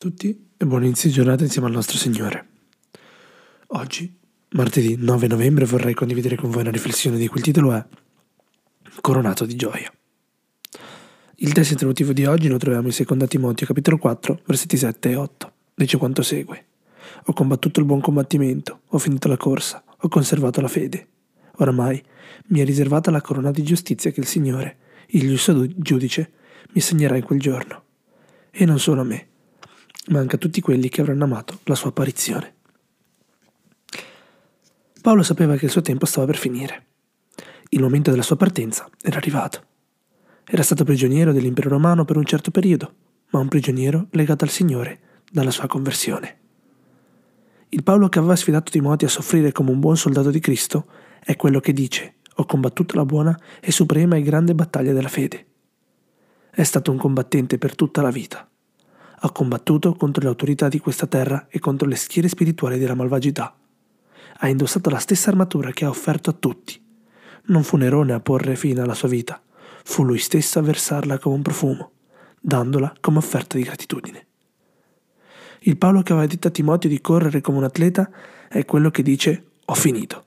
tutti e buon inizio di giornata insieme al nostro Signore. Oggi, martedì 9 novembre, vorrei condividere con voi una riflessione di cui il titolo è Coronato di gioia. Il testo introduttivo di oggi lo troviamo in 2 Timoteo capitolo 4, versetti 7 e 8. Dice quanto segue. Ho combattuto il buon combattimento, ho finito la corsa, ho conservato la fede. Oramai mi è riservata la corona di giustizia che il Signore, il giusto giudice, mi segnerà in quel giorno. E non solo a me, ma anche a tutti quelli che avranno amato la sua apparizione. Paolo sapeva che il suo tempo stava per finire. Il momento della sua partenza era arrivato. Era stato prigioniero dell'impero romano per un certo periodo, ma un prigioniero legato al Signore dalla sua conversione. Il Paolo che aveva sfidato Timoteo a soffrire come un buon soldato di Cristo è quello che dice ho combattuto la buona e suprema e grande battaglia della fede. È stato un combattente per tutta la vita ha combattuto contro le autorità di questa terra e contro le schiere spirituali della malvagità. Ha indossato la stessa armatura che ha offerto a tutti. Non fu Nerone a porre fine alla sua vita, fu lui stesso a versarla come un profumo, dandola come offerta di gratitudine. Il Paolo che aveva detto a Timoteo di correre come un atleta è quello che dice ho finito.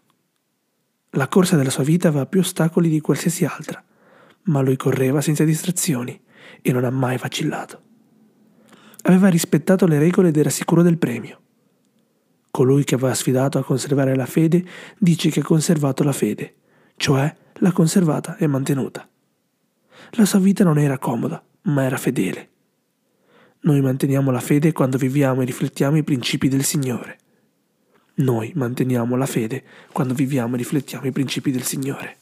La corsa della sua vita aveva più ostacoli di qualsiasi altra, ma lui correva senza distrazioni e non ha mai vacillato aveva rispettato le regole ed era sicuro del premio. Colui che aveva sfidato a conservare la fede dice che ha conservato la fede, cioè l'ha conservata e mantenuta. La sua vita non era comoda, ma era fedele. Noi manteniamo la fede quando viviamo e riflettiamo i principi del Signore. Noi manteniamo la fede quando viviamo e riflettiamo i principi del Signore.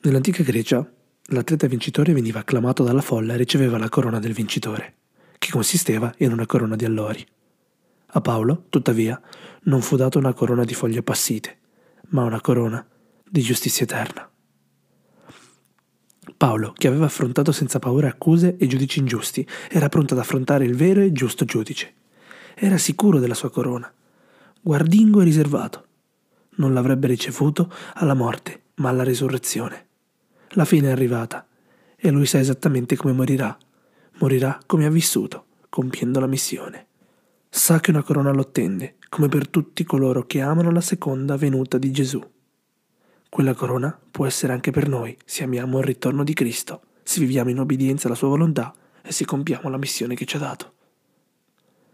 Nell'antica Grecia, l'atleta vincitore veniva acclamato dalla folla e riceveva la corona del vincitore che consisteva in una corona di allori. A Paolo, tuttavia, non fu data una corona di foglie appassite, ma una corona di giustizia eterna. Paolo, che aveva affrontato senza paura accuse e giudici ingiusti, era pronto ad affrontare il vero e giusto giudice. Era sicuro della sua corona, guardingo e riservato. Non l'avrebbe ricevuto alla morte, ma alla risurrezione. La fine è arrivata e lui sa esattamente come morirà morirà come ha vissuto, compiendo la missione. Sa che una corona lo attende, come per tutti coloro che amano la seconda venuta di Gesù. Quella corona può essere anche per noi se amiamo il ritorno di Cristo, se viviamo in obbedienza alla sua volontà e se compiamo la missione che ci ha dato.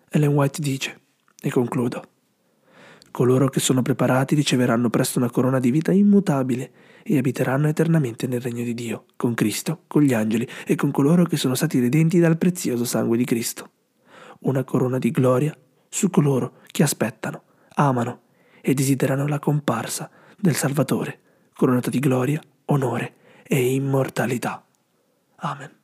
Ellen White dice, e concludo, Coloro che sono preparati riceveranno presto una corona di vita immutabile e abiteranno eternamente nel regno di Dio, con Cristo, con gli angeli e con coloro che sono stati redenti dal prezioso sangue di Cristo. Una corona di gloria su coloro che aspettano, amano e desiderano la comparsa del Salvatore, coronata di gloria, onore e immortalità. Amen.